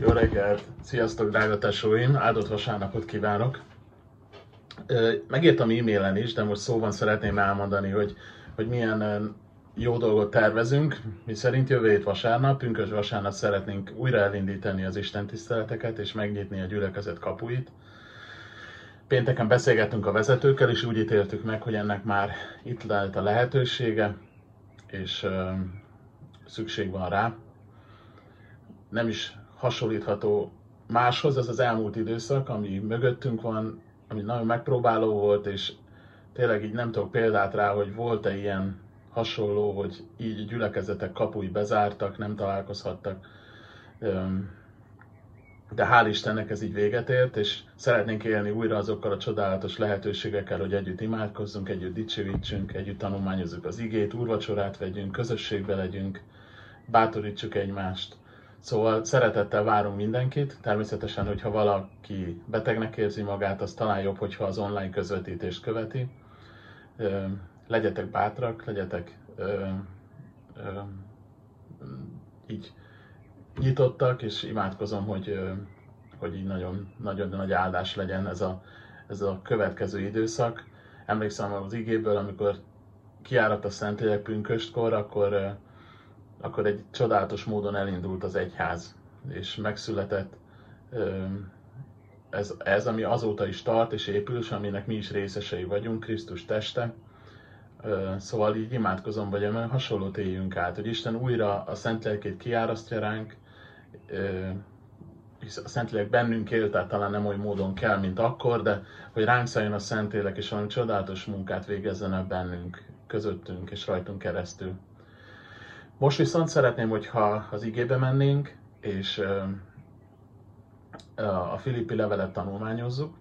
Jó reggelt! Sziasztok, drága tesóim! Áldott vasárnapot kívánok! Megírtam e-mailen is, de most szóban szeretném elmondani, hogy, hogy milyen jó dolgot tervezünk. Mi szerint jövő hét vasárnap, pünkös vasárnap szeretnénk újra elindítani az Isten tiszteleteket és megnyitni a gyülekezet kapuit. Pénteken beszélgettünk a vezetőkkel, és úgy ítéltük meg, hogy ennek már itt lehet a lehetősége, és szükség van rá. Nem is hasonlítható máshoz, ez az elmúlt időszak, ami mögöttünk van, ami nagyon megpróbáló volt, és tényleg így nem tudok példát rá, hogy volt-e ilyen hasonló, hogy így gyülekezetek kapui bezártak, nem találkozhattak. De hál' Istennek ez így véget ért, és szeretnénk élni újra azokkal a csodálatos lehetőségekkel, hogy együtt imádkozzunk, együtt dicsőítsünk, együtt tanulmányozzuk az igét, úrvacsorát vegyünk, közösségbe legyünk, bátorítsuk egymást. Szóval szeretettel várunk mindenkit. Természetesen, hogyha valaki betegnek érzi magát, az talán jobb, hogyha az online közvetítést követi. Legyetek bátrak, legyetek így nyitottak, és imádkozom, hogy, hogy így nagyon, nagyon nagy áldás legyen ez a, ez a következő időszak. Emlékszem az igéből, amikor kiáradt a Szentélyek pünköstkor, akkor akkor egy csodálatos módon elindult az egyház, és megszületett ez, ez, ami azóta is tart és épül, és aminek mi is részesei vagyunk, Krisztus teste. Szóval így imádkozom, vagy olyan hasonlót éljünk át, hogy Isten újra a Szent Lelkét kiárasztja ránk, hisz a Szentlélek bennünk él, tehát talán nem olyan módon kell, mint akkor, de hogy ránk szálljon a Szentlélek, és valami csodálatos munkát végezzen el bennünk, közöttünk és rajtunk keresztül. Most viszont szeretném, hogyha az igébe mennénk, és a Filippi levelet tanulmányozzuk,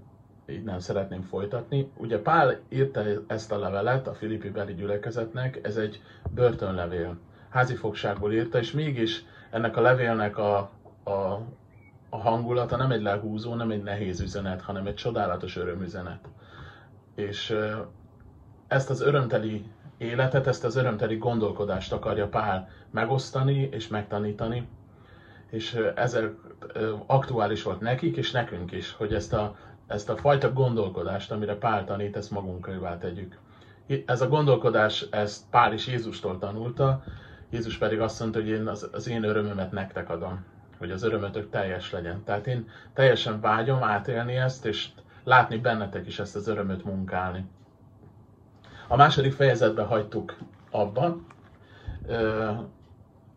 így nem szeretném folytatni. Ugye Pál írta ezt a levelet a Filippi beli gyülekezetnek, ez egy börtönlevél. Házi fogságból írta, és mégis ennek a levélnek a, a, a hangulata nem egy lehúzó, nem egy nehéz üzenet, hanem egy csodálatos örömüzenet. És ezt az örömteli életet, ezt az örömteli gondolkodást akarja Pál megosztani és megtanítani, és ezzel aktuális volt nekik és nekünk is, hogy ezt a, ezt a fajta gondolkodást, amire Pál tanít, ezt magunkévá tegyük. Ez a gondolkodás, ezt Pál is Jézustól tanulta, Jézus pedig azt mondta, hogy én az, az én örömömet nektek adom, hogy az örömötök teljes legyen. Tehát én teljesen vágyom átélni ezt, és látni bennetek is ezt az örömöt munkálni. A második fejezetben hagytuk abban,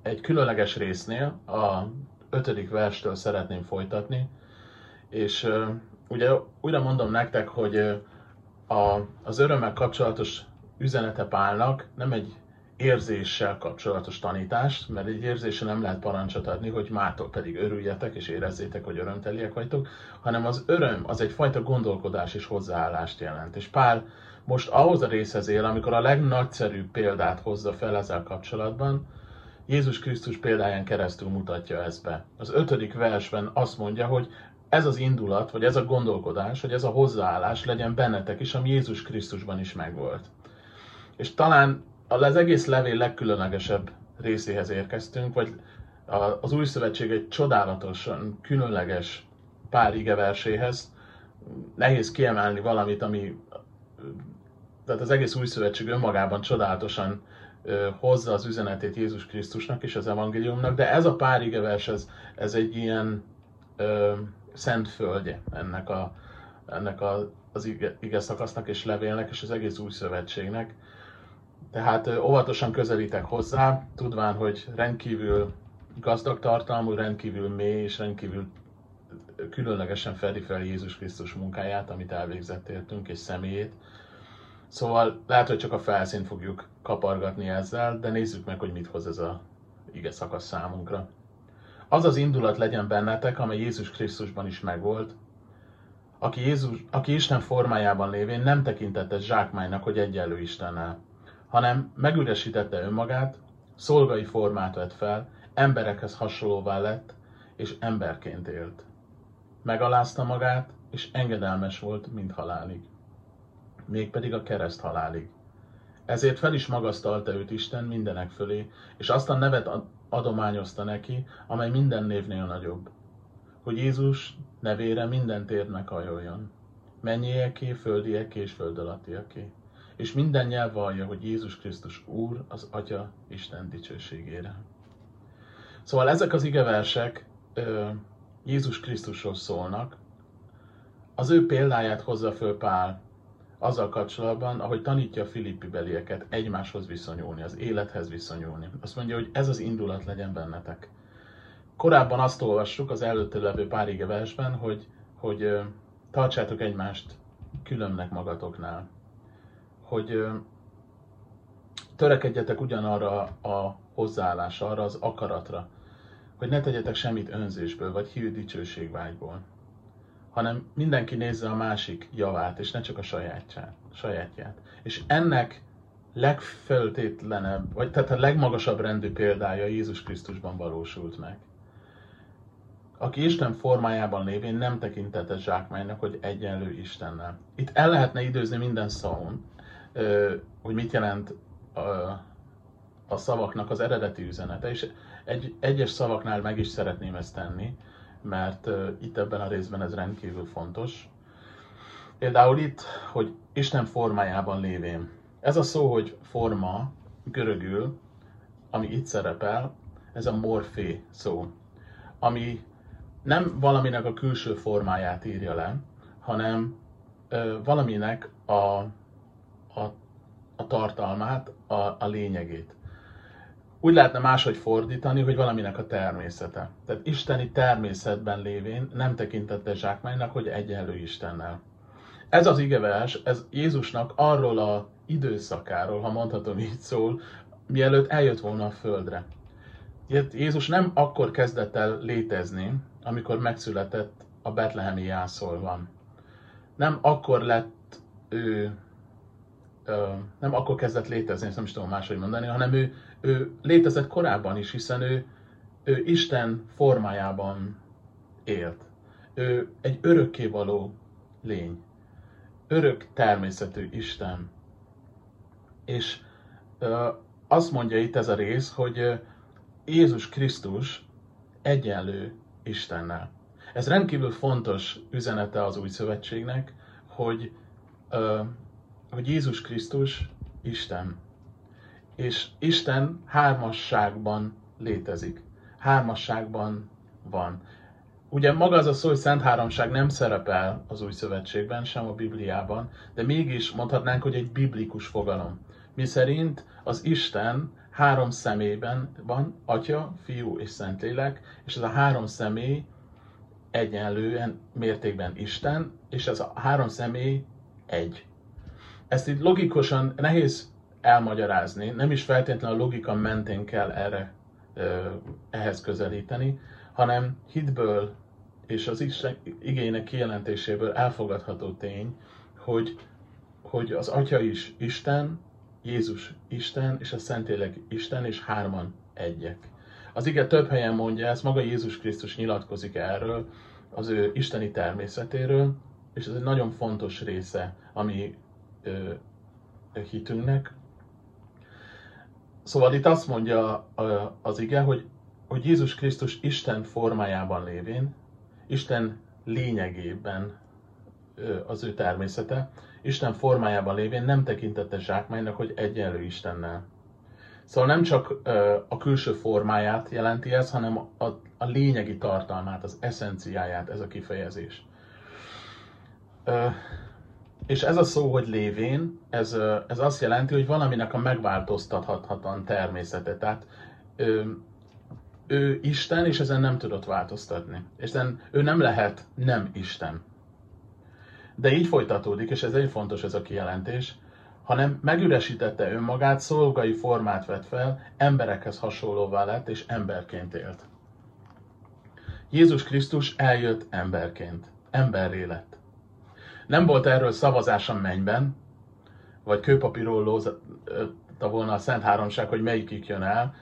egy különleges résznél, a ötödik verstől szeretném folytatni, és ugye újra mondom nektek, hogy a, az örömmel kapcsolatos üzenete Pálnak nem egy érzéssel kapcsolatos tanítást, mert egy érzéssel nem lehet parancsot adni, hogy mától pedig örüljetek és érezzétek, hogy örömteliek vagytok, hanem az öröm az egyfajta gondolkodás és hozzáállást jelent. És Pál most ahhoz a részhez él, amikor a legnagyszerűbb példát hozza fel ezzel kapcsolatban, Jézus Krisztus példáján keresztül mutatja ezt be. Az ötödik versben azt mondja, hogy ez az indulat, vagy ez a gondolkodás, hogy ez a hozzáállás legyen bennetek is, ami Jézus Krisztusban is megvolt. És talán az egész levél legkülönlegesebb részéhez érkeztünk, vagy az Új Szövetség egy csodálatosan különleges pár verséhez. Nehéz kiemelni valamit, ami tehát az egész új szövetség önmagában csodálatosan hozza az üzenetét Jézus Krisztusnak és az evangéliumnak, de ez a pár igevers, ez, ez egy ilyen ö, szent földje ennek, a, ennek a, az ige, ige szakasznak és levélnek és az egész új szövetségnek. Tehát ö, óvatosan közelítek hozzá, tudván, hogy rendkívül gazdag tartalmú, rendkívül mély és rendkívül különlegesen fedi fel Jézus Krisztus munkáját, amit elvégzett értünk, és személyét. Szóval lehet, hogy csak a felszínt fogjuk kapargatni ezzel, de nézzük meg, hogy mit hoz ez a ige szakasz számunkra. Az az indulat legyen bennetek, amely Jézus Krisztusban is megvolt, aki, Jézus, aki Isten formájában lévén nem tekintette zsákmánynak, hogy egyenlő Istennel, hanem megüresítette önmagát, szolgai formát vett fel, emberekhez hasonlóvá lett, és emberként élt. Megalázta magát, és engedelmes volt, mint halálig mégpedig a kereszt halálig. Ezért fel is magasztalta őt Isten mindenek fölé, és azt a nevet adományozta neki, amely minden névnél nagyobb. hogy Jézus nevére minden tér meghajoljon. Mennyieké, földieké és föld alattiaké. És minden nyelv vallja, hogy Jézus Krisztus Úr az Atya Isten dicsőségére. Szóval ezek az igeversek Jézus Krisztusról szólnak, az ő példáját hozza föl Pál azzal kapcsolatban, ahogy tanítja a filippi belieket egymáshoz viszonyulni, az élethez viszonyulni. Azt mondja, hogy ez az indulat legyen bennetek. Korábban azt olvassuk az előtte levő pár ige versben, hogy, hogy tartsátok egymást különnek magatoknál. Hogy törekedjetek ugyanarra a hozzáállásra, arra az akaratra, hogy ne tegyetek semmit önzésből, vagy hű dicsőségvágyból hanem mindenki nézze a másik javát, és ne csak a sajátját. sajátját. És ennek legföltétlenebb, vagy tehát a legmagasabb rendű példája Jézus Krisztusban valósult meg. Aki Isten formájában lévén nem tekintette zsákmánynak, hogy egyenlő Istennel. Itt el lehetne időzni minden szavon, hogy mit jelent a szavaknak az eredeti üzenete, és egy, egyes szavaknál meg is szeretném ezt tenni, mert itt ebben a részben ez rendkívül fontos. Például itt, hogy Isten formájában lévén. Ez a szó, hogy forma, görögül, ami itt szerepel, ez a morfé szó, ami nem valaminek a külső formáját írja le, hanem ö, valaminek a, a, a tartalmát, a, a lényegét úgy lehetne máshogy fordítani, hogy valaminek a természete. Tehát isteni természetben lévén nem tekintette zsákmánynak, hogy egyenlő Istennel. Ez az igevers, ez Jézusnak arról a időszakáról, ha mondhatom így szól, mielőtt eljött volna a földre. Jézus nem akkor kezdett el létezni, amikor megszületett a betlehemi jászolvan. Nem akkor lett ő, nem akkor kezdett létezni, ezt nem is tudom máshogy mondani, hanem ő ő létezett korábban is, hiszen ő, ő Isten formájában élt. Ő egy örökkévaló lény. Örök természetű Isten. És ö, azt mondja itt ez a rész, hogy Jézus Krisztus egyenlő Istennel. Ez rendkívül fontos üzenete az új szövetségnek, hogy, ö, hogy Jézus Krisztus Isten és Isten hármasságban létezik. Hármasságban van. Ugye maga az a szó, hogy Szent Háromság nem szerepel az Új Szövetségben, sem a Bibliában, de mégis mondhatnánk, hogy egy biblikus fogalom. Mi szerint az Isten három személyben van, Atya, Fiú és Szentlélek, és ez a három személy egyenlően mértékben Isten, és ez a három személy egy. Ezt itt logikusan nehéz elmagyarázni, nem is feltétlenül a logika mentén kell erre ehhez közelíteni, hanem hitből és az Isten igények kijelentéséből elfogadható tény, hogy, hogy az Atya is Isten, Jézus Isten, és a Szentlélek Isten, és hárman egyek. Az ige több helyen mondja ezt, maga Jézus Krisztus nyilatkozik erről, az ő isteni természetéről, és ez egy nagyon fontos része a ö, hitünknek, Szóval itt azt mondja az ige, hogy, hogy Jézus Krisztus Isten formájában lévén, Isten lényegében az ő természete, Isten formájában lévén nem tekintette zsákmánynak, hogy egyenlő Istennel. Szóval nem csak a külső formáját jelenti ez, hanem a, a lényegi tartalmát, az eszenciáját ez a kifejezés. És ez a szó, hogy lévén, ez, ez azt jelenti, hogy valaminek a megváltoztathatatlan természete. Tehát ő, ő Isten, és ezen nem tudott változtatni. És ezen ő nem lehet nem Isten. De így folytatódik, és ez egy fontos ez a kijelentés, hanem megüresítette önmagát, szolgai formát vett fel, emberekhez hasonlóvá lett, és emberként élt. Jézus Krisztus eljött emberként, emberré lett. Nem volt erről szavazás a mennyben, vagy kőpapíról lózta volna a Szent Háromság, hogy melyikük jön el,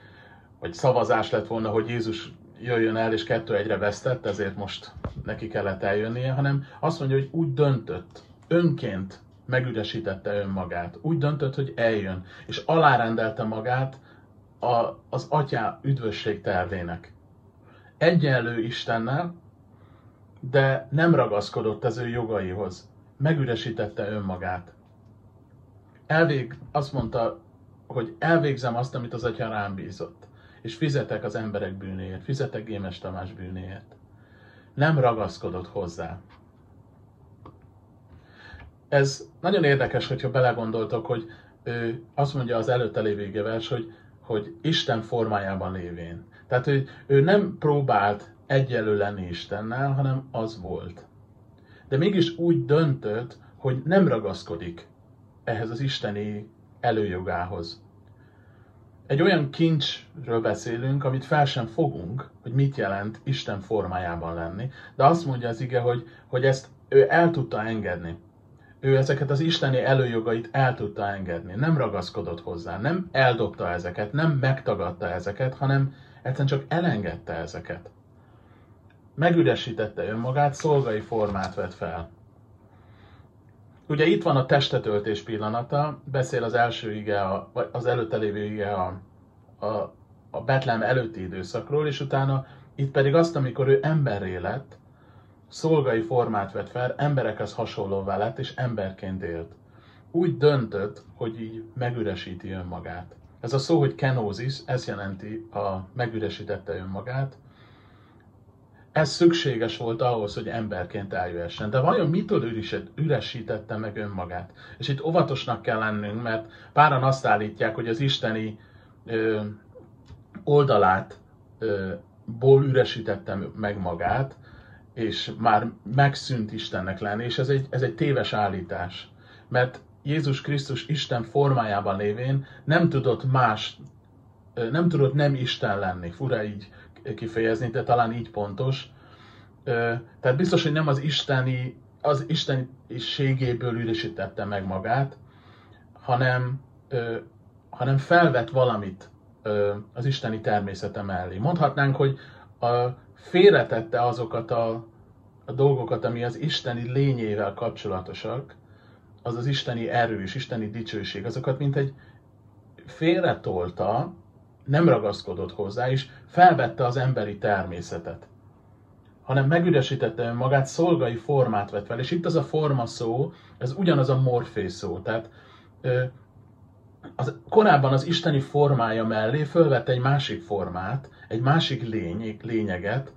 vagy szavazás lett volna, hogy Jézus jöjjön el, és kettő egyre vesztett, ezért most neki kellett eljönnie, hanem azt mondja, hogy úgy döntött, önként megüresítette önmagát. Úgy döntött, hogy eljön, és alárendelte magát a, az atyá üdvösség tervének. Egyenlő Istennel, de nem ragaszkodott az ő jogaihoz. Megüresítette önmagát. Elvég, azt mondta, hogy elvégzem azt, amit az atya rám bízott, és fizetek az emberek bűnéért, fizetek Gémes Tamás bűnéért. Nem ragaszkodott hozzá. Ez nagyon érdekes, hogyha belegondoltok, hogy ő azt mondja az előtte lévő vers, hogy, hogy Isten formájában lévén. Tehát, hogy ő nem próbált egyelő lenni Istennel, hanem az volt. De mégis úgy döntött, hogy nem ragaszkodik ehhez az isteni előjogához. Egy olyan kincsről beszélünk, amit fel sem fogunk, hogy mit jelent Isten formájában lenni, de azt mondja az ige, hogy, hogy ezt ő el tudta engedni. Ő ezeket az isteni előjogait el tudta engedni, nem ragaszkodott hozzá, nem eldobta ezeket, nem megtagadta ezeket, hanem egyszerűen csak elengedte ezeket. Megüresítette önmagát, szolgai formát vett fel. Ugye itt van a testetöltés pillanata, beszél az első ige, vagy az előtte lévő ige a, a, a Betlem előtti időszakról, és utána itt pedig azt, amikor ő emberré lett, szolgai formát vett fel, emberekhez hasonlóvá lett, és emberként élt. Úgy döntött, hogy így megüresíti önmagát. Ez a szó, hogy kenózis, ez jelenti a megüresítette önmagát. Ez szükséges volt ahhoz, hogy emberként eljöhessen. De vajon mitől üresítette meg önmagát? És itt óvatosnak kell lennünk, mert páran azt állítják, hogy az isteni ö, oldalát ö, ból üresítette meg magát, és már megszűnt Istennek lenni, és ez egy, ez egy téves állítás. Mert Jézus Krisztus Isten formájában lévén nem tudott más, nem tudott nem Isten lenni. Fura így kifejezni, de talán így pontos. Tehát biztos, hogy nem az isteni, az isteniségéből üresítette meg magát, hanem, hanem felvett valamit az isteni természete mellé. Mondhatnánk, hogy a, félretette azokat a, a dolgokat, ami az isteni lényével kapcsolatosak, az az isteni erő és isteni dicsőség, azokat mint egy félretolta, nem ragaszkodott hozzá, és felvette az emberi természetet, hanem megüresítette önmagát, szolgai formát vett fel. És itt az a forma szó, ez ugyanaz a morfé szó. Tehát az, korábban az isteni formája mellé fölvette egy másik formát, egy másik lény, lényeget,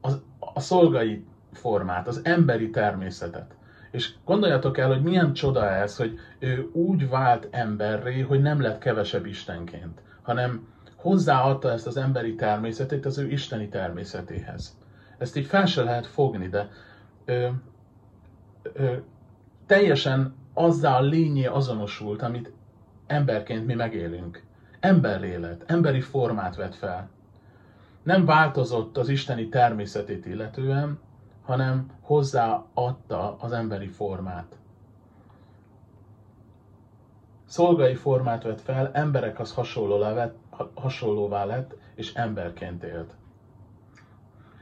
az, a szolgai formát, az emberi természetet. És gondoljatok el, hogy milyen csoda ez, hogy ő úgy vált emberré, hogy nem lett kevesebb Istenként, hanem hozzáadta ezt az emberi természetét az ő isteni természetéhez. Ezt így fel se lehet fogni, de ö, ö, teljesen azzal a lényé azonosult, amit emberként mi megélünk. Emberélet, emberi formát vett fel. Nem változott az isteni természetét illetően, hanem hozzáadta az emberi formát. Szolgai formát vett fel, emberekhez lett, hasonlóvá lett, és emberként élt.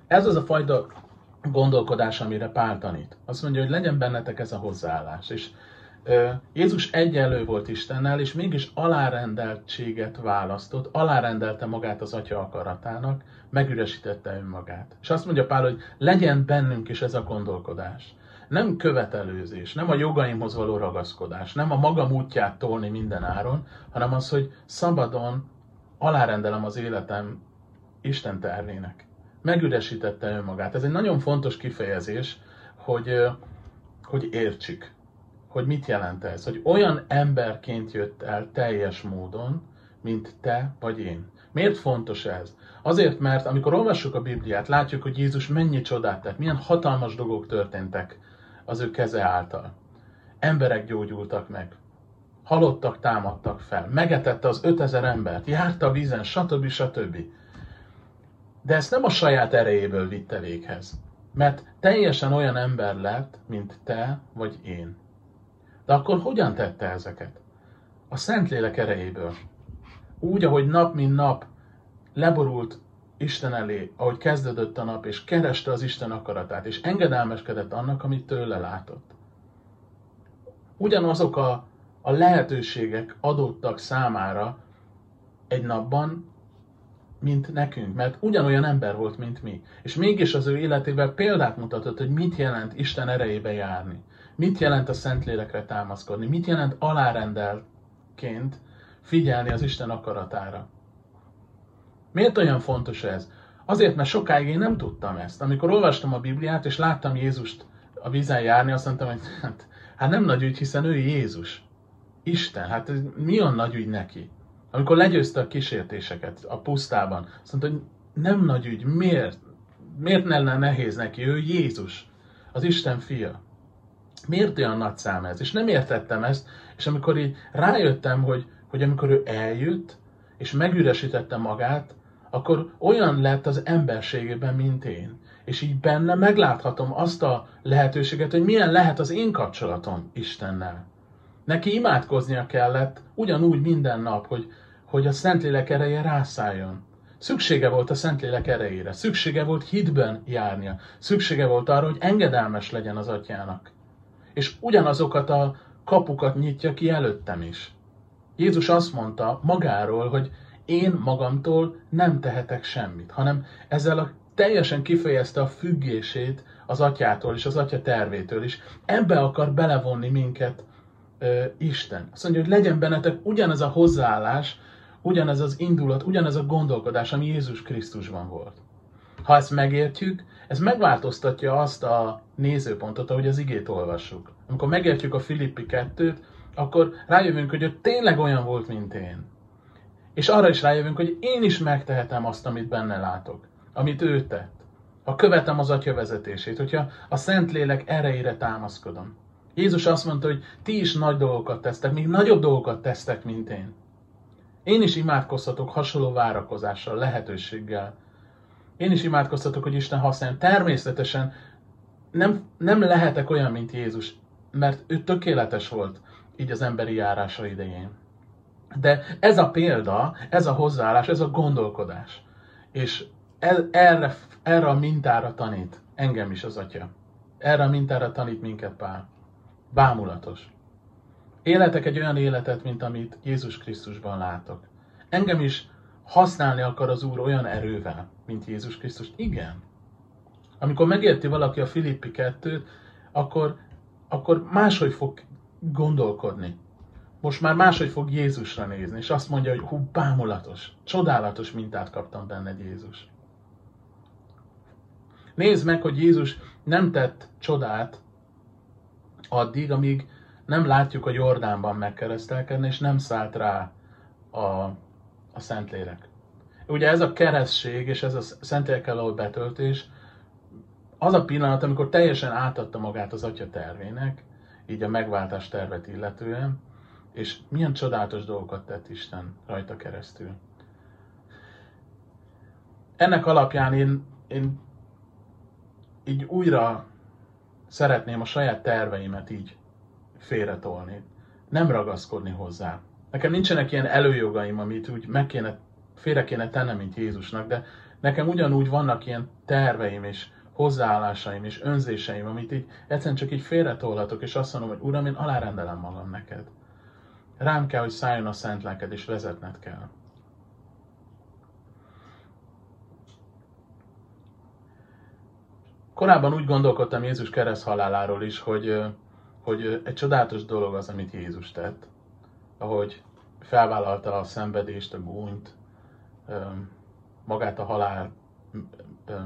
Ez az a fajta gondolkodás, amire Pál tanít. Azt mondja, hogy legyen bennetek ez a hozzáállás. És Jézus egyenlő volt Istennel, és mégis alárendeltséget választott, alárendelte magát az Atya akaratának, megüresítette önmagát. És azt mondja Pál, hogy legyen bennünk is ez a gondolkodás. Nem követelőzés, nem a jogaimhoz való ragaszkodás, nem a magam útját tolni minden áron, hanem az, hogy szabadon alárendelem az életem Isten tervének. Megüresítette önmagát. Ez egy nagyon fontos kifejezés, hogy, hogy értsük hogy mit jelent ez, hogy olyan emberként jött el teljes módon, mint te vagy én. Miért fontos ez? Azért, mert amikor olvassuk a Bibliát, látjuk, hogy Jézus mennyi csodát tett, milyen hatalmas dolgok történtek az ő keze által. Emberek gyógyultak meg, halottak támadtak fel, megetette az 5000 embert, járta a vízen, stb. stb. De ezt nem a saját erejéből vitte véghez, mert teljesen olyan ember lett, mint te vagy én. De akkor hogyan tette ezeket? A Szentlélek erejéből. Úgy, ahogy nap mint nap leborult Isten elé, ahogy kezdődött a nap, és kereste az Isten akaratát, és engedelmeskedett annak, amit tőle látott. Ugyanazok a, a lehetőségek adottak számára egy napban, mint nekünk, mert ugyanolyan ember volt, mint mi. És mégis az ő életével példát mutatott, hogy mit jelent Isten erejébe járni. Mit jelent a Szentlélekre támaszkodni. Mit jelent alárendeltként figyelni az Isten akaratára. Miért olyan fontos ez? Azért, mert sokáig én nem tudtam ezt. Amikor olvastam a Bibliát, és láttam Jézust a vízen járni, azt mondtam, hogy hát, hát nem nagy ügy, hiszen ő Jézus. Isten, hát ez mi a nagy ügy neki? Amikor legyőzte a kísértéseket a pusztában, azt mondta, hogy nem nagy ügy, miért? Miért lenne nehéz neki? Ő Jézus, az Isten fia. Miért olyan nagy szám ez? És nem értettem ezt, és amikor így rájöttem, hogy, hogy amikor ő eljött, és megüresítette magát, akkor olyan lett az emberségében, mint én. És így benne megláthatom azt a lehetőséget, hogy milyen lehet az én kapcsolatom Istennel. Neki imádkoznia kellett ugyanúgy minden nap, hogy, hogy a Szentlélek ereje rászálljon. Szüksége volt a Szentlélek erejére, szüksége volt hitben járnia, szüksége volt arra, hogy engedelmes legyen az atyának. És ugyanazokat a kapukat nyitja ki előttem is. Jézus azt mondta magáról, hogy én magamtól nem tehetek semmit, hanem ezzel a teljesen kifejezte a függését az atyától és az atya tervétől is. Ebbe akar belevonni minket ö, Isten. Azt mondja, hogy legyen bennetek ugyanez a hozzáállás, ugyanez az indulat, ugyanez a gondolkodás, ami Jézus Krisztusban volt. Ha ezt megértjük, ez megváltoztatja azt a nézőpontot, ahogy az igét olvassuk. Amikor megértjük a Filippi 2-t, akkor rájövünk, hogy ő tényleg olyan volt, mint én. És arra is rájövünk, hogy én is megtehetem azt, amit benne látok, amit ő tett. Ha követem az Atya vezetését, hogyha a Szentlélek erejére támaszkodom. Jézus azt mondta, hogy ti is nagy dolgokat tesztek, még nagyobb dolgokat tesztek, mint én. Én is imádkozhatok hasonló várakozással, lehetőséggel. Én is imádkozhatok, hogy Isten használjon. Természetesen nem, nem lehetek olyan, mint Jézus, mert ő tökéletes volt így az emberi járása idején. De ez a példa, ez a hozzáállás, ez a gondolkodás. És el, erre, erre a mintára tanít engem is az Atya. Erre a mintára tanít minket Pál. Bámulatos. Életek egy olyan életet, mint amit Jézus Krisztusban látok. Engem is használni akar az Úr olyan erővel, mint Jézus Krisztus. Igen. Amikor megérti valaki a Filippi 2 akkor, akkor máshogy fog gondolkodni. Most már máshogy fog Jézusra nézni, és azt mondja, hogy hú, bámulatos, csodálatos mintát kaptam benned Jézus. Nézd meg, hogy Jézus nem tett csodát addig, amíg nem látjuk a Jordánban megkeresztelkedni, és nem szállt rá a, a Szentlélek. Ugye ez a keresztség és ez a Szentlélekkel való betöltés, az a pillanat, amikor teljesen átadta magát az Atya tervének, így a megváltás tervet illetően, és milyen csodálatos dolgokat tett Isten rajta keresztül. Ennek alapján én, én így újra szeretném a saját terveimet így félretolni. Nem ragaszkodni hozzá. Nekem nincsenek ilyen előjogaim, amit úgy meg kéne, félre kéne tennem, mint Jézusnak, de nekem ugyanúgy vannak ilyen terveim és hozzáállásaim és önzéseim, amit így egyszerűen csak így félretolhatok, és azt mondom, hogy Uram, én alárendelem magam neked. Rám kell, hogy szálljon a szent lelked, és vezetned kell. Korábban úgy gondolkodtam Jézus kereszt haláláról is, hogy, hogy egy csodálatos dolog az, amit Jézus tett. Ahogy felvállalta a szenvedést, a gúnyt, magát a halál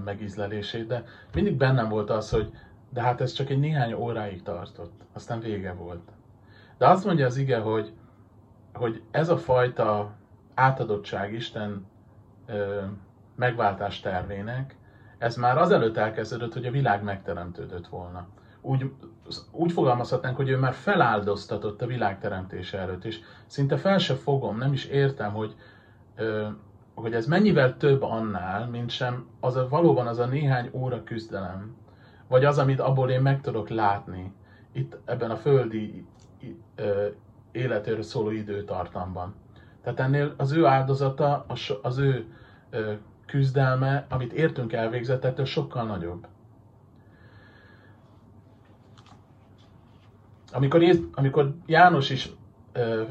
megízlelését, de mindig bennem volt az, hogy de hát ez csak egy néhány óráig tartott, aztán vége volt. De azt mondja az ige, hogy, hogy ez a fajta átadottság Isten ö, megváltás tervének, ez már azelőtt elkezdődött, hogy a világ megteremtődött volna. Úgy, úgy fogalmazhatnánk, hogy ő már feláldoztatott a világ teremtése előtt, és szinte fel se fogom, nem is értem, hogy, ö, hogy ez mennyivel több annál, mint sem az a, valóban az a néhány óra küzdelem, vagy az, amit abból én meg tudok látni, itt ebben a földi életéről szóló időtartamban. Tehát ennél az ő áldozata, az ő küzdelme, amit értünk elvégzett, ettől sokkal nagyobb. Amikor, amikor János is ö,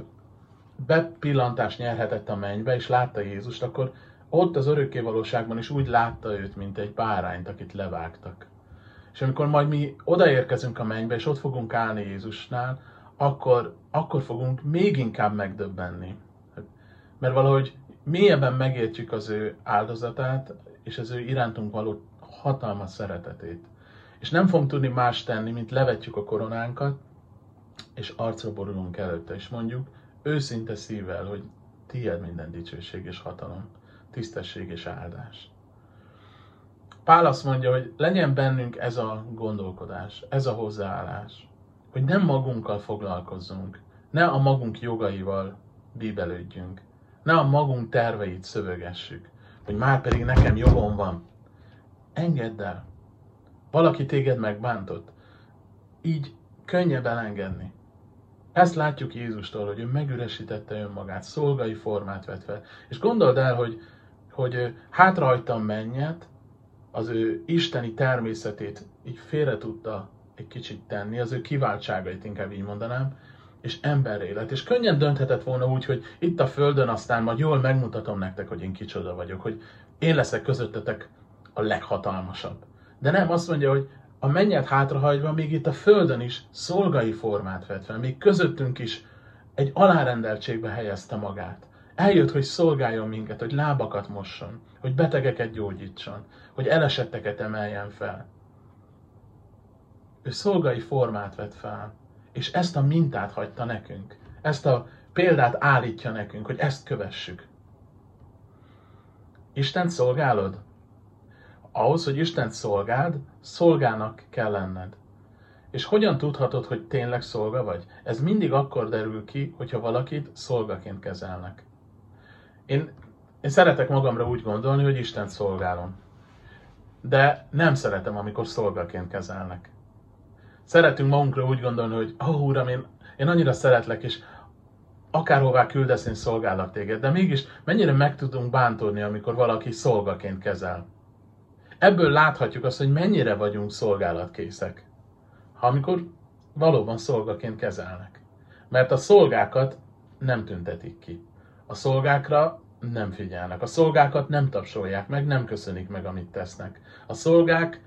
bepillantást nyerhetett a mennybe, és látta Jézust, akkor ott az örökkévalóságban is úgy látta őt, mint egy bárányt, akit levágtak. És amikor majd mi odaérkezünk a mennybe, és ott fogunk állni Jézusnál, akkor, akkor fogunk még inkább megdöbbenni. Mert valahogy mélyebben megértjük az ő áldozatát, és az ő irántunk való hatalmas szeretetét. És nem fogunk tudni más tenni, mint levetjük a koronánkat, és arcra borulunk előtte, és mondjuk őszinte szívvel, hogy tiéd minden dicsőség és hatalom, tisztesség és áldás. Pál azt mondja, hogy legyen bennünk ez a gondolkodás, ez a hozzáállás, hogy nem magunkkal foglalkozzunk, ne a magunk jogaival bíbelődjünk, ne a magunk terveit szövögessük, hogy már pedig nekem jogom van. Engedd el. Valaki téged megbántott. Így könnyebb elengedni. Ezt látjuk Jézustól, hogy ő megüresítette önmagát, szolgai formát vett fel. És gondold el, hogy, hogy hátrahagytam mennyet, az ő isteni természetét így félre tudta egy kicsit tenni, az ő kiváltságait inkább így mondanám, és emberré lett. És könnyen dönthetett volna úgy, hogy itt a földön aztán majd jól megmutatom nektek, hogy én kicsoda vagyok, hogy én leszek közöttetek a leghatalmasabb. De nem, azt mondja, hogy a mennyet hátrahagyva még itt a földön is szolgai formát vett fel, még közöttünk is egy alárendeltségbe helyezte magát. Eljött, hogy szolgáljon minket, hogy lábakat mosson, hogy betegeket gyógyítson, hogy elesetteket emeljen fel. Ő szolgai formát vett fel, és ezt a mintát hagyta nekünk. Ezt a példát állítja nekünk, hogy ezt kövessük. Isten szolgálod? Ahhoz, hogy Isten szolgáld, szolgának kell lenned. És hogyan tudhatod, hogy tényleg szolga vagy? Ez mindig akkor derül ki, hogyha valakit szolgaként kezelnek. Én, én szeretek magamra úgy gondolni, hogy Isten szolgálom. De nem szeretem, amikor szolgaként kezelnek. Szeretünk magunkra úgy gondolni, hogy ó, oh, Uram, én, én annyira szeretlek, és akárhová küldesz, én szolgállak téged. De mégis mennyire meg tudunk bántódni, amikor valaki szolgaként kezel. Ebből láthatjuk azt, hogy mennyire vagyunk szolgálatkészek. Ha amikor valóban szolgaként kezelnek. Mert a szolgákat nem tüntetik ki. A szolgákra nem figyelnek. A szolgákat nem tapsolják meg, nem köszönik meg, amit tesznek. A szolgák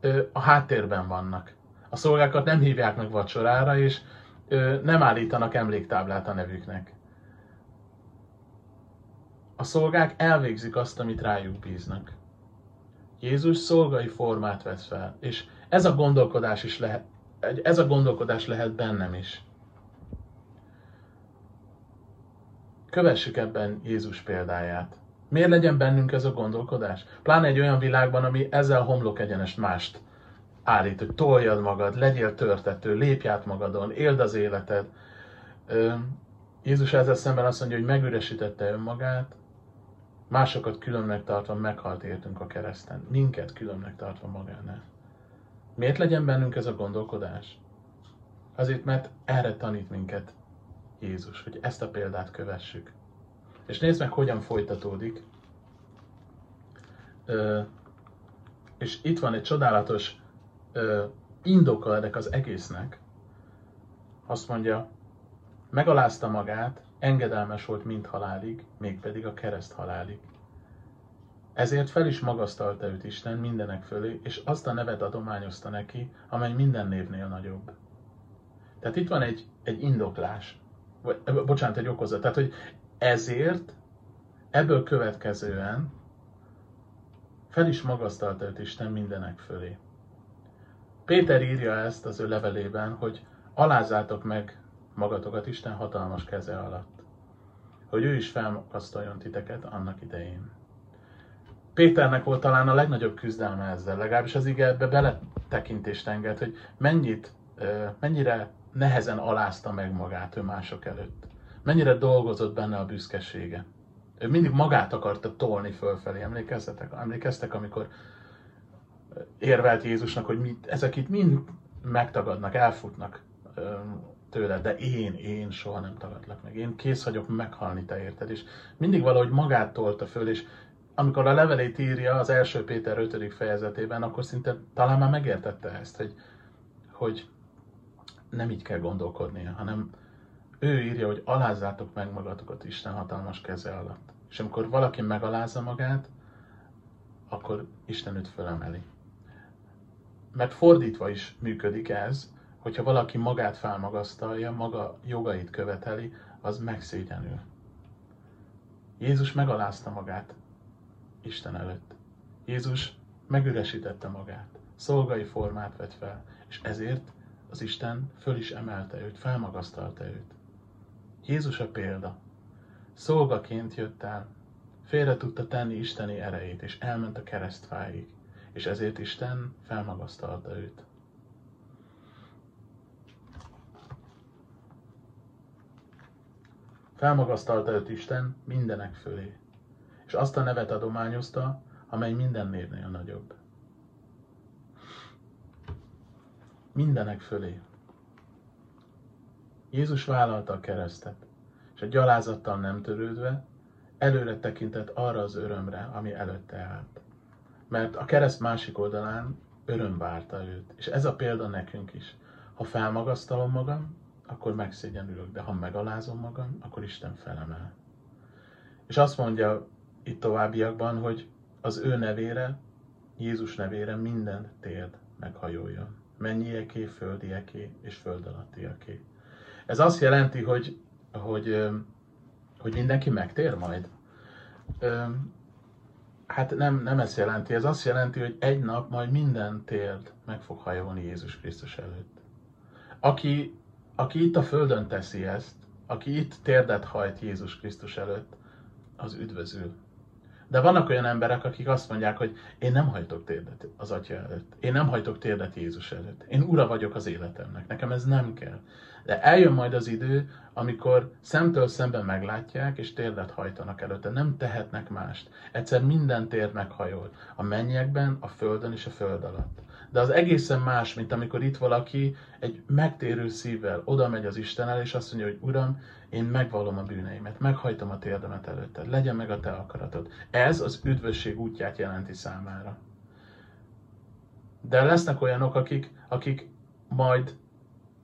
ö, a háttérben vannak. A szolgákat nem hívják meg vacsorára, és nem állítanak emléktáblát a nevüknek. A szolgák elvégzik azt, amit rájuk bíznak. Jézus szolgai formát vesz fel, és ez a gondolkodás is lehet, ez a gondolkodás lehet bennem is. Kövessük ebben Jézus példáját. Miért legyen bennünk ez a gondolkodás? Pláne egy olyan világban, ami ezzel homlok egyenest mást állít, hogy toljad magad, legyél törtető, lépj át magadon, éld az életed. Jézus ezzel szemben azt mondja, hogy megüresítette önmagát, másokat különnek tartva meghalt értünk a kereszten, minket különnek tartva magánál. Miért legyen bennünk ez a gondolkodás? Azért, mert erre tanít minket Jézus, hogy ezt a példát kövessük. És nézd meg, hogyan folytatódik. Ö, és itt van egy csodálatos indoka ennek az egésznek. Azt mondja, megalázta magát, engedelmes volt mind halálig, mégpedig a kereszt halálig. Ezért fel is magasztalta őt Isten mindenek fölé, és azt a nevet adományozta neki, amely minden névnél nagyobb. Tehát itt van egy, egy indoklás vagy, bocsánat, egy okozat. Tehát, hogy ezért ebből következően fel is magasztalta őt Isten mindenek fölé. Péter írja ezt az ő levelében, hogy alázátok meg magatokat Isten hatalmas keze alatt, hogy ő is felmagasztaljon titeket annak idején. Péternek volt talán a legnagyobb küzdelme ezzel, legalábbis az ige ebbe beletekintést enged, hogy mennyit, mennyire nehezen alázta meg magát ő mások előtt. Mennyire dolgozott benne a büszkesége. Ő mindig magát akarta tolni fölfelé. Emlékeztetek? Emlékeztek, amikor érvelt Jézusnak, hogy mit, ezek itt mind megtagadnak, elfutnak tőle, de én, én soha nem tagadlak meg. Én kész vagyok meghalni te érted. És mindig valahogy magát tolta föl, és amikor a levelét írja az első Péter 5. fejezetében, akkor szinte talán már megértette ezt, hogy, hogy nem így kell gondolkodnia, hanem ő írja, hogy alázzátok meg magatokat Isten hatalmas keze alatt. És amikor valaki megalázza magát, akkor Isten őt fölemeli. Mert fordítva is működik ez, hogyha valaki magát felmagasztalja, maga jogait követeli, az megszégyenül. Jézus megalázta magát Isten előtt. Jézus megüresítette magát, szolgai formát vett fel, és ezért az Isten föl is emelte őt, felmagasztalta őt. Jézus a példa. Szolgaként jött el, félre tudta tenni isteni erejét, és elment a keresztfáig, és ezért Isten felmagasztalta őt. Felmagasztalta őt Isten mindenek fölé, és azt a nevet adományozta, amely minden névnél nagyobb. Mindenek fölé. Jézus vállalta a keresztet, és a gyalázattal nem törődve, előre tekintett arra az örömre, ami előtte állt. Mert a kereszt másik oldalán öröm várta őt, és ez a példa nekünk is. Ha felmagasztalom magam, akkor megszégyenülök, de ha megalázom magam, akkor Isten felemel. És azt mondja itt továbbiakban, hogy az ő nevére, Jézus nevére minden térd meghajoljon. Mennyieké, földieké és föld alattiaké. Ez azt jelenti, hogy, hogy, hogy mindenki megtér majd? Hát nem, nem ezt jelenti. Ez azt jelenti, hogy egy nap majd minden térd meg fog hajolni Jézus Krisztus előtt. Aki, aki itt a Földön teszi ezt, aki itt térdet hajt Jézus Krisztus előtt, az üdvözül. De vannak olyan emberek, akik azt mondják, hogy én nem hajtok térdet az Atya előtt. Én nem hajtok térdet Jézus előtt. Én ura vagyok az életemnek. Nekem ez nem kell. De eljön majd az idő, amikor szemtől szemben meglátják, és térdet hajtanak előtte. Nem tehetnek mást. Egyszer minden tér meghajol. A mennyekben, a földön és a föld alatt. De az egészen más, mint amikor itt valaki egy megtérő szívvel oda megy az Isten el, és azt mondja, hogy Uram, én megvallom a bűneimet, meghajtom a térdemet előtted, legyen meg a te akaratod. Ez az üdvösség útját jelenti számára. De lesznek olyanok, akik, akik majd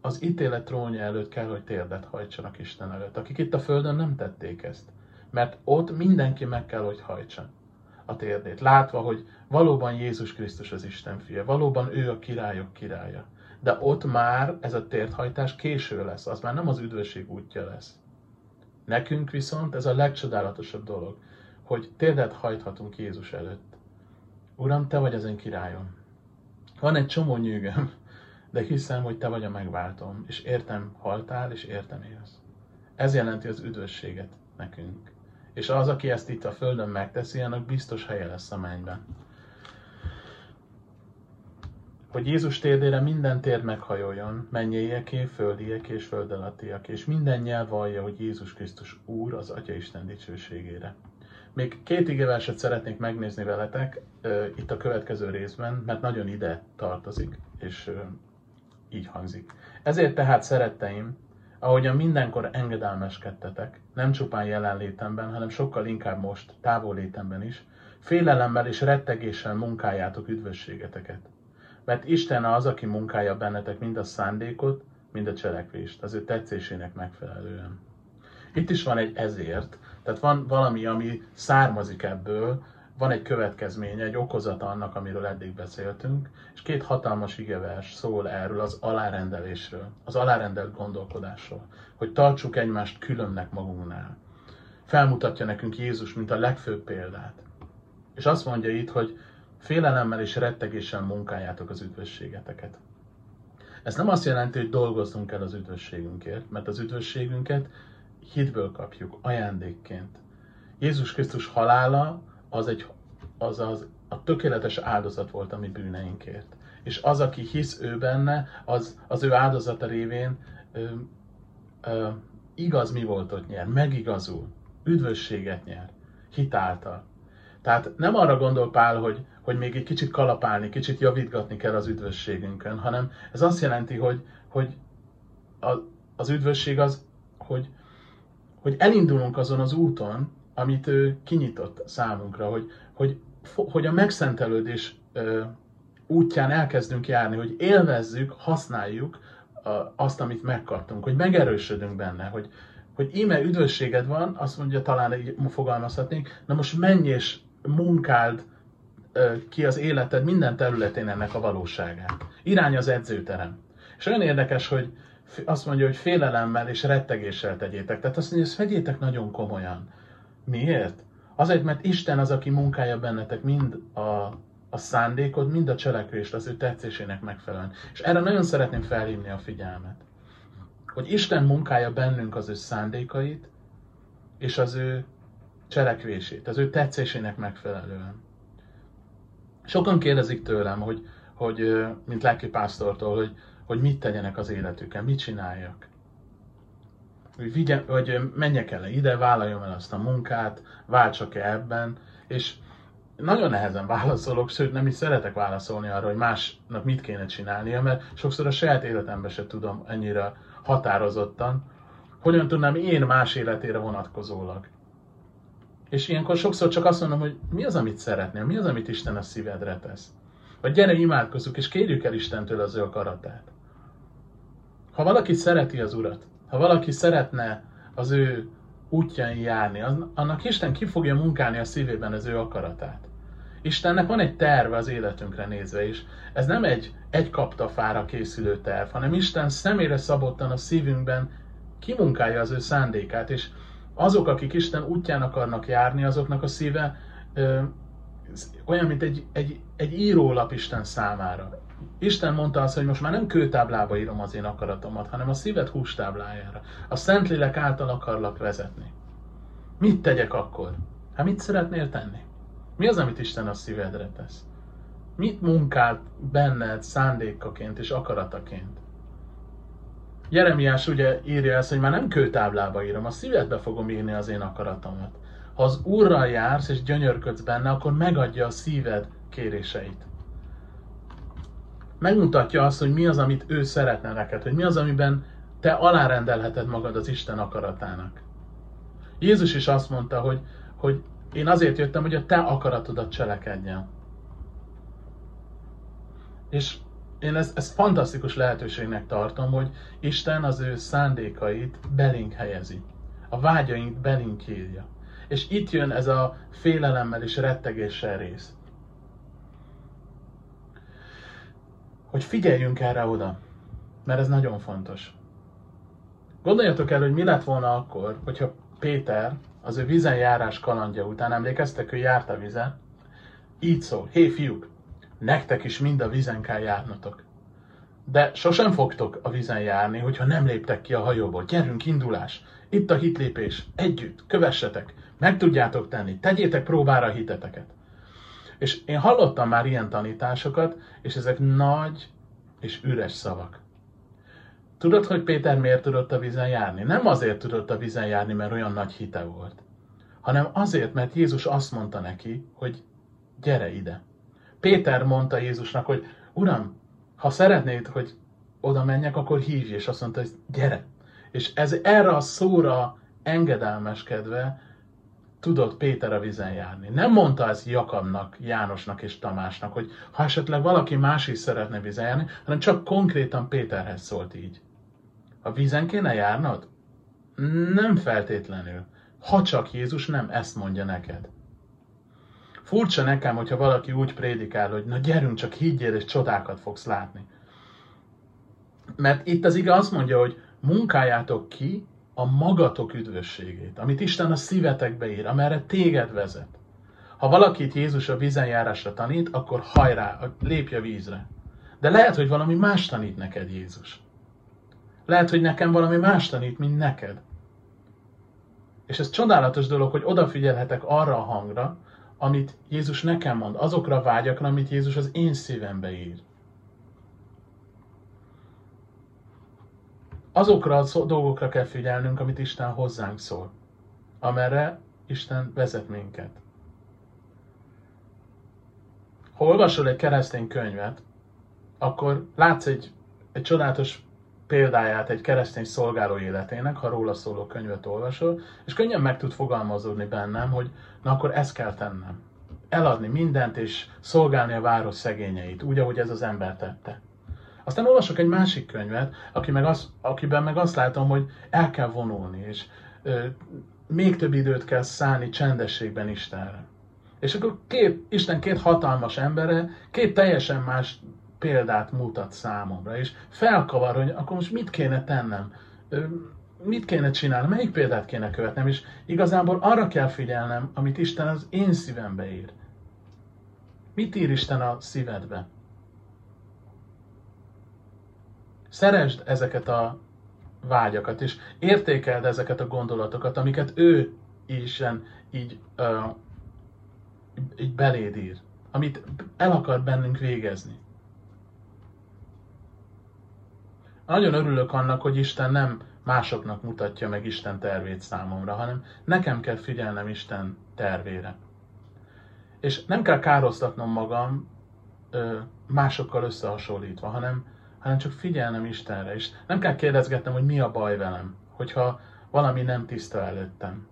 az ítélet trónja előtt kell, hogy térdet hajtsanak Isten előtt, akik itt a Földön nem tették ezt. Mert ott mindenki meg kell, hogy hajtsa a térdét, látva, hogy valóban Jézus Krisztus az Isten fia, valóban ő a királyok királya. De ott már ez a térdhajtás késő lesz, az már nem az üdvösség útja lesz. Nekünk viszont ez a legcsodálatosabb dolog, hogy térdet hajthatunk Jézus előtt. Uram, Te vagy az én királyom. Van egy csomó nyűgöm, de hiszem, hogy Te vagy a megváltom, és értem haltál, és értem élsz. Ez jelenti az üdvösséget nekünk. És az, aki ezt itt a Földön megteszi, annak biztos helye lesz a mennyben. Hogy Jézus térdére minden tér meghajoljon, mennyieké, földieké és föld alattiak, és minden nyelv vallja, hogy Jézus Krisztus Úr az Atya Isten dicsőségére. Még két igeverset szeretnék megnézni veletek itt a következő részben, mert nagyon ide tartozik, és így hangzik. Ezért tehát szeretteim, ahogyan mindenkor engedelmeskedtetek, nem csupán jelenlétemben, hanem sokkal inkább most, távolétemben is, félelemmel és rettegéssel munkáljátok üdvösségeteket. Mert Isten az, aki munkálja bennetek mind a szándékot, mind a cselekvést, az ő tetszésének megfelelően. Itt is van egy ezért, tehát van valami, ami származik ebből, van egy következménye, egy okozata annak, amiről eddig beszéltünk, és két hatalmas igevers szól erről az alárendelésről, az alárendelt gondolkodásról, hogy tartsuk egymást különnek magunknál. Felmutatja nekünk Jézus, mint a legfőbb példát. És azt mondja itt, hogy félelemmel és rettegéssel munkáljátok az üdvösségeteket. Ez nem azt jelenti, hogy dolgoznunk kell az üdvösségünkért, mert az üdvösségünket hitből kapjuk, ajándékként. Jézus Krisztus halála az, egy, az, az a tökéletes áldozat volt a mi bűneinkért. És az, aki hisz ő benne, az, az ő áldozata révén ö, ö, igaz mi volt ott nyer, megigazul, üdvösséget nyer, hitáltal. Tehát nem arra gondol Pál, hogy, hogy még egy kicsit kalapálni, kicsit javítgatni kell az üdvösségünkön, hanem ez azt jelenti, hogy, hogy az üdvösség az, hogy, hogy elindulunk azon az úton, amit ő kinyitott számunkra, hogy, hogy, hogy a megszentelődés útján elkezdünk járni, hogy élvezzük, használjuk azt, amit megkaptunk, hogy megerősödünk benne, hogy, hogy íme üdvösséged van, azt mondja, talán így fogalmazhatnék, na most menj és munkáld ki az életed minden területén ennek a valóságát. Irány az edzőterem. És olyan érdekes, hogy azt mondja, hogy félelemmel és rettegéssel tegyétek. Tehát azt mondja, hogy ezt vegyétek nagyon komolyan. Miért? Azért, mert Isten az, aki munkálja bennetek mind a, a szándékod, mind a cselekvést az ő tetszésének megfelelően. És erre nagyon szeretném felhívni a figyelmet. Hogy Isten munkálja bennünk az ő szándékait, és az ő cselekvését, az ő tetszésének megfelelően. Sokan kérdezik tőlem, hogy, hogy mint lelkipásztortól, hogy, hogy mit tegyenek az életükkel, mit csináljak. Hogy, vigye, hogy menjek el ide, vállaljam el azt a munkát, váltsak-e ebben, és nagyon nehezen válaszolok, sőt nem is szeretek válaszolni arra, hogy másnak mit kéne csinálnia, mert sokszor a saját életemben se tudom ennyire határozottan, hogyan tudnám én más életére vonatkozólag. És ilyenkor sokszor csak azt mondom, hogy mi az, amit szeretnél, mi az, amit Isten a szívedre tesz. Vagy gyere, imádkozzuk, és kérjük el Istentől az ő akaratát. Ha valaki szereti az Urat, ha valaki szeretne az ő útján járni, annak Isten ki fogja munkálni a szívében az ő akaratát. Istennek van egy terve az életünkre nézve is. Ez nem egy egy kaptafára készülő terv, hanem Isten személyre szabottan a szívünkben kimunkálja az ő szándékát, és azok, akik Isten útján akarnak járni, azoknak a szíve ö, olyan, mint egy, egy, egy írólap Isten számára. Isten mondta azt, hogy most már nem kőtáblába írom az én akaratomat, hanem a szíved hústáblájára. A Szentlélek által akarlak vezetni. Mit tegyek akkor? Hát mit szeretnél tenni? Mi az, amit Isten a szívedre tesz? Mit munkált benned szándékaként és akarataként? Jeremiás ugye írja ezt, hogy már nem kőtáblába írom, a szívedbe fogom írni az én akaratomat. Ha az Úrral jársz és gyönyörködsz benne, akkor megadja a szíved kéréseit. Megmutatja azt, hogy mi az, amit ő szeretne neked, hogy mi az, amiben te alárendelheted magad az Isten akaratának. Jézus is azt mondta, hogy, hogy én azért jöttem, hogy a te akaratodat cselekedjen. És én ezt, ezt fantasztikus lehetőségnek tartom, hogy Isten az ő szándékait belénk helyezi. A vágyaink belénk írja. És itt jön ez a félelemmel és rettegéssel rész. Hogy figyeljünk erre oda, mert ez nagyon fontos. Gondoljatok el, hogy mi lett volna akkor, hogyha Péter az ő vizen járás kalandja után, emlékeztek, ő járt a vizen, így szól, hé fiúk, nektek is mind a vizen kell járnatok. De sosem fogtok a vizen járni, hogyha nem léptek ki a hajóból. Gyerünk, indulás! Itt a hitlépés. Együtt, kövessetek. Meg tudjátok tenni. Tegyétek próbára a hiteteket. És én hallottam már ilyen tanításokat, és ezek nagy és üres szavak. Tudod, hogy Péter miért tudott a vízen járni? Nem azért tudott a vízen járni, mert olyan nagy hite volt, hanem azért, mert Jézus azt mondta neki, hogy gyere ide. Péter mondta Jézusnak, hogy Uram, ha szeretnéd, hogy oda menjek, akkor hívj, és azt mondta, hogy gyere. És ez erre a szóra engedelmeskedve tudott Péter a vizen járni. Nem mondta ez Jakabnak, Jánosnak és Tamásnak, hogy ha esetleg valaki más is szeretne vizen járni, hanem csak konkrétan Péterhez szólt így. A vízen kéne járnod? Nem feltétlenül. Ha csak Jézus nem ezt mondja neked. Furcsa nekem, hogyha valaki úgy prédikál, hogy na gyerünk, csak higgyél, és csodákat fogsz látni. Mert itt az ige azt mondja, hogy munkáljátok ki a magatok üdvösségét, amit Isten a szívetekbe ír, amerre téged vezet. Ha valakit Jézus a vízenjárásra tanít, akkor hajrá, lépj a vízre. De lehet, hogy valami más tanít neked Jézus. Lehet, hogy nekem valami más tanít, mint neked. És ez csodálatos dolog, hogy odafigyelhetek arra a hangra, amit Jézus nekem mond, azokra a vágyakra, amit Jézus az én szívembe ír. Azokra a dolgokra kell figyelnünk, amit Isten hozzánk szól, amerre Isten vezet minket. Ha olvasol egy keresztény könyvet, akkor látsz egy, egy csodálatos példáját egy keresztény szolgáló életének, ha róla szóló könyvet olvasol, és könnyen meg tud fogalmazódni bennem, hogy na akkor ezt kell tennem. Eladni mindent és szolgálni a város szegényeit, úgy, ahogy ez az ember tette. Aztán olvasok egy másik könyvet, aki meg az, akiben meg azt látom, hogy el kell vonulni, és még több időt kell szállni csendességben Istenre. És akkor két, Isten két hatalmas embere, két teljesen más példát mutat számomra, és felkavar, hogy akkor most mit kéne tennem, mit kéne csinálni, melyik példát kéne követnem, és igazából arra kell figyelnem, amit Isten az én szívembe ír. Mit ír Isten a szívedbe? Szeresd ezeket a vágyakat, és értékeld ezeket a gondolatokat, amiket ő Isten így, uh, így beléd ír, amit el akar bennünk végezni. Nagyon örülök annak, hogy Isten nem másoknak mutatja meg Isten tervét számomra, hanem nekem kell figyelnem Isten tervére. És nem kell károsztatnom magam ö, másokkal összehasonlítva, hanem, hanem csak figyelnem Istenre. És nem kell kérdezgetnem, hogy mi a baj velem, hogyha valami nem tiszta előttem.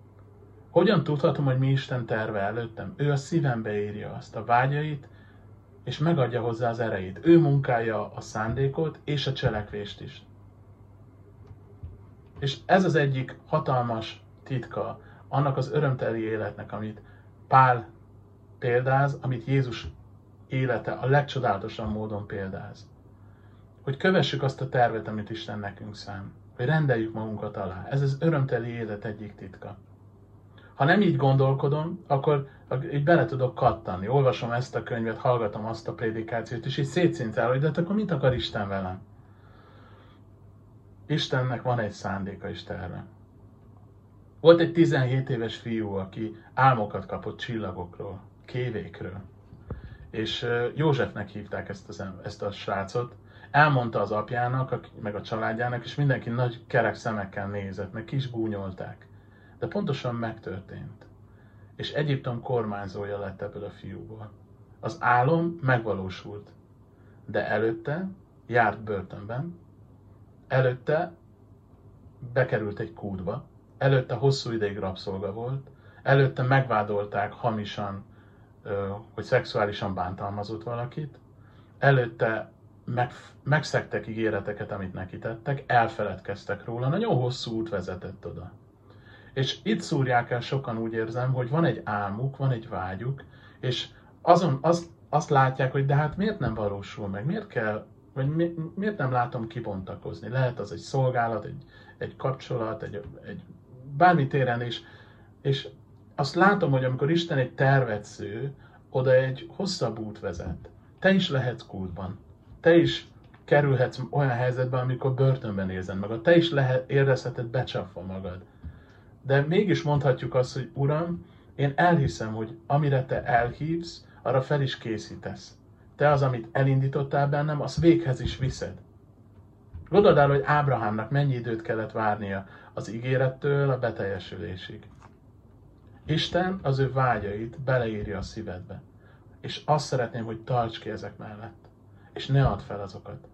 Hogyan tudhatom, hogy mi Isten terve előttem? Ő a szívembe írja azt, a vágyait, és megadja hozzá az erejét. Ő munkálja a szándékot és a cselekvést is. És ez az egyik hatalmas titka annak az örömteli életnek, amit Pál példáz, amit Jézus élete a legcsodálatosabb módon példáz. Hogy kövessük azt a tervet, amit Isten nekünk szám. Hogy rendeljük magunkat alá. Ez az örömteli élet egyik titka. Ha nem így gondolkodom, akkor így bele tudok kattani. Olvasom ezt a könyvet, hallgatom azt a prédikációt, és így szétszintál, hogy de hát akkor mit akar Isten velem? Istennek van egy szándéka is terve. Volt egy 17 éves fiú, aki álmokat kapott csillagokról, kévékről. És Józsefnek hívták ezt, az, ezt a srácot. Elmondta az apjának, meg a családjának, és mindenki nagy kerek szemekkel nézett, meg kis búnyolták. De pontosan megtörtént. És Egyiptom kormányzója lett ebből a fiúból. Az álom megvalósult. De előtte járt börtönben, előtte bekerült egy kútba, előtte hosszú ideig rabszolga volt, előtte megvádolták hamisan, hogy szexuálisan bántalmazott valakit, előtte meg, megszektek ígéreteket, amit neki tettek, elfeledkeztek róla, nagyon hosszú út vezetett oda. És itt szúrják el sokan úgy érzem, hogy van egy álmuk, van egy vágyuk, és azon azt, azt látják, hogy de hát miért nem valósul meg, miért kell vagy mi, miért nem látom kibontakozni? Lehet az egy szolgálat, egy, egy kapcsolat, egy, egy bármi téren is, és azt látom, hogy amikor Isten egy tervet sző, oda egy hosszabb út vezet. Te is lehetsz kútban. Te is kerülhetsz olyan helyzetbe, amikor börtönben érzed magad. Te is lehet, érezheted becsapva magad. De mégis mondhatjuk azt, hogy Uram, én elhiszem, hogy amire te elhívsz, arra fel is készítesz te az, amit elindítottál bennem, az véghez is viszed. Gondold el, hogy Ábrahámnak mennyi időt kellett várnia az ígérettől a beteljesülésig. Isten az ő vágyait beleírja a szívedbe. És azt szeretném, hogy tarts ki ezek mellett. És ne add fel azokat.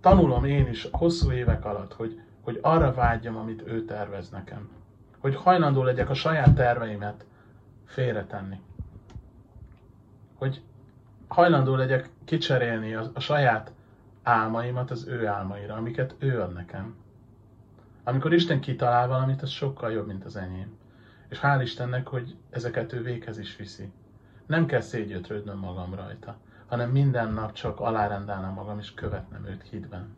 Tanulom én is hosszú évek alatt, hogy, hogy arra vágyjam, amit ő tervez nekem. Hogy hajlandó legyek a saját terveimet félretenni hogy hajlandó legyek kicserélni a, a saját álmaimat az ő álmaira, amiket ő ad nekem. Amikor Isten kitalál valamit, az sokkal jobb, mint az enyém. És hál' Istennek, hogy ezeket ő véghez is viszi. Nem kell szégyötrődnöm magam rajta, hanem minden nap csak alárendelnem magam és követnem őt hitben.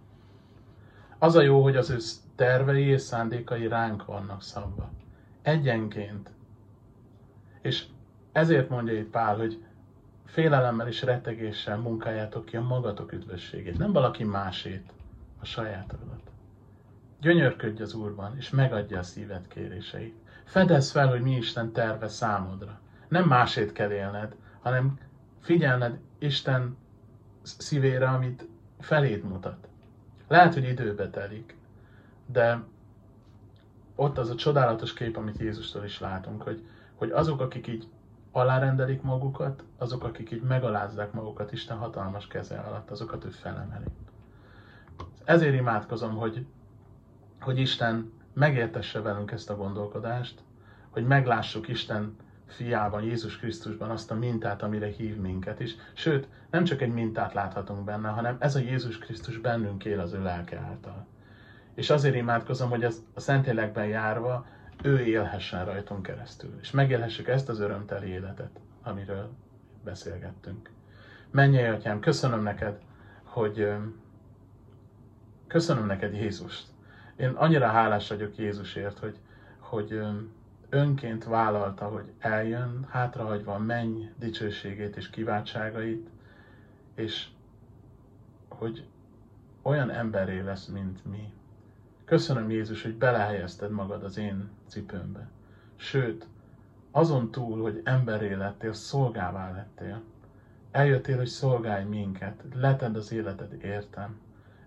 Az a jó, hogy az ő tervei és szándékai ránk vannak szabva. Egyenként. És ezért mondja itt Pál, hogy félelemmel és rettegéssel munkáljátok ki a magatok üdvösségét, nem valaki másét, a sajátodat. Gyönyörködj az Úrban, és megadja a szíved kéréseit. Fedezz fel, hogy mi Isten terve számodra. Nem másét kell élned, hanem figyelned Isten szívére, amit feléd mutat. Lehet, hogy időbe telik, de ott az a csodálatos kép, amit Jézustól is látunk, hogy, hogy azok, akik így alárendelik magukat, azok, akik így megalázzák magukat Isten hatalmas keze alatt, azokat ő felemeli. Ezért imádkozom, hogy, hogy Isten megértesse velünk ezt a gondolkodást, hogy meglássuk Isten fiában, Jézus Krisztusban azt a mintát, amire hív minket is. Sőt, nem csak egy mintát láthatunk benne, hanem ez a Jézus Krisztus bennünk él az ő lelke által. És azért imádkozom, hogy az, a Szentlélekben járva ő élhessen rajtunk keresztül, és megélhessük ezt az örömteli életet, amiről beszélgettünk. Menjél, Atyám, köszönöm neked, hogy köszönöm neked Jézust. Én annyira hálás vagyok Jézusért, hogy, hogy önként vállalta, hogy eljön, hátrahagyva a menny dicsőségét és kiváltságait, és hogy olyan emberé lesz, mint mi. Köszönöm Jézus, hogy belehelyezted magad az én cipőmbe. Sőt, azon túl, hogy emberé lettél, szolgává lettél. Eljöttél, hogy szolgálj minket, leted az életed értem.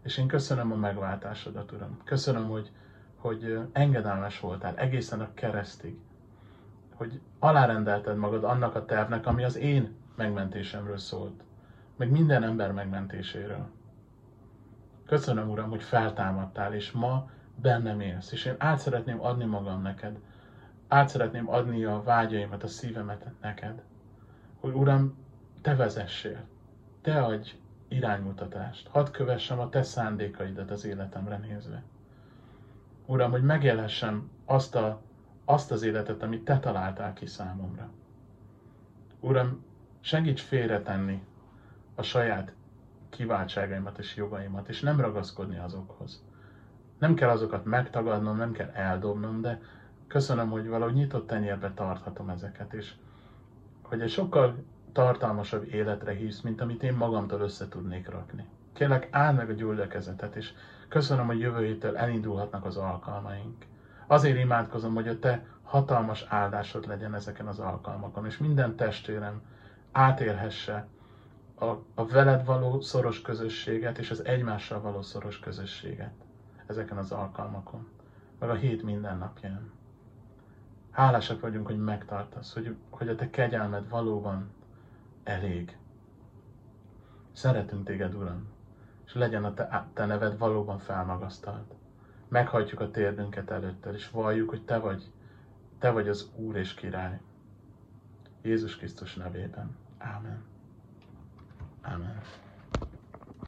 És én köszönöm a megváltásodat, Uram. Köszönöm, hogy, hogy engedelmes voltál egészen a keresztig. Hogy alárendelted magad annak a tervnek, ami az én megmentésemről szólt. Meg minden ember megmentéséről. Köszönöm, Uram, hogy feltámadtál, és ma bennem élsz. És én át szeretném adni magam neked. Át szeretném adni a vágyaimat, a szívemet neked. Hogy Uram, te vezessél. Te adj iránymutatást. Hadd kövessem a te szándékaidat az életemre nézve. Uram, hogy megélhessem azt, a, azt az életet, amit te találtál ki számomra. Uram, segíts félretenni a saját kiváltságaimat és jogaimat, és nem ragaszkodni azokhoz. Nem kell azokat megtagadnom, nem kell eldobnom, de köszönöm, hogy valahogy nyitott tenyérbe tarthatom ezeket, és hogy egy sokkal tartalmasabb életre hívsz, mint amit én magamtól össze tudnék rakni. Kérlek, áld meg a gyülekezetet, és köszönöm, hogy jövő héttől elindulhatnak az alkalmaink. Azért imádkozom, hogy a te hatalmas áldásod legyen ezeken az alkalmakon, és minden testvérem átélhesse a, a veled való szoros közösséget, és az egymással való szoros közösséget ezeken az alkalmakon, meg a hét minden napján. Hálásak vagyunk, hogy megtartasz, hogy, hogy a te kegyelmed valóban elég. Szeretünk téged, Uram, és legyen a te, te neved valóban felmagasztalt. Meghajtjuk a térdünket előttel, és valljuk, hogy te vagy, te vagy az Úr és Király. Jézus Krisztus nevében. Ámen. Ámen.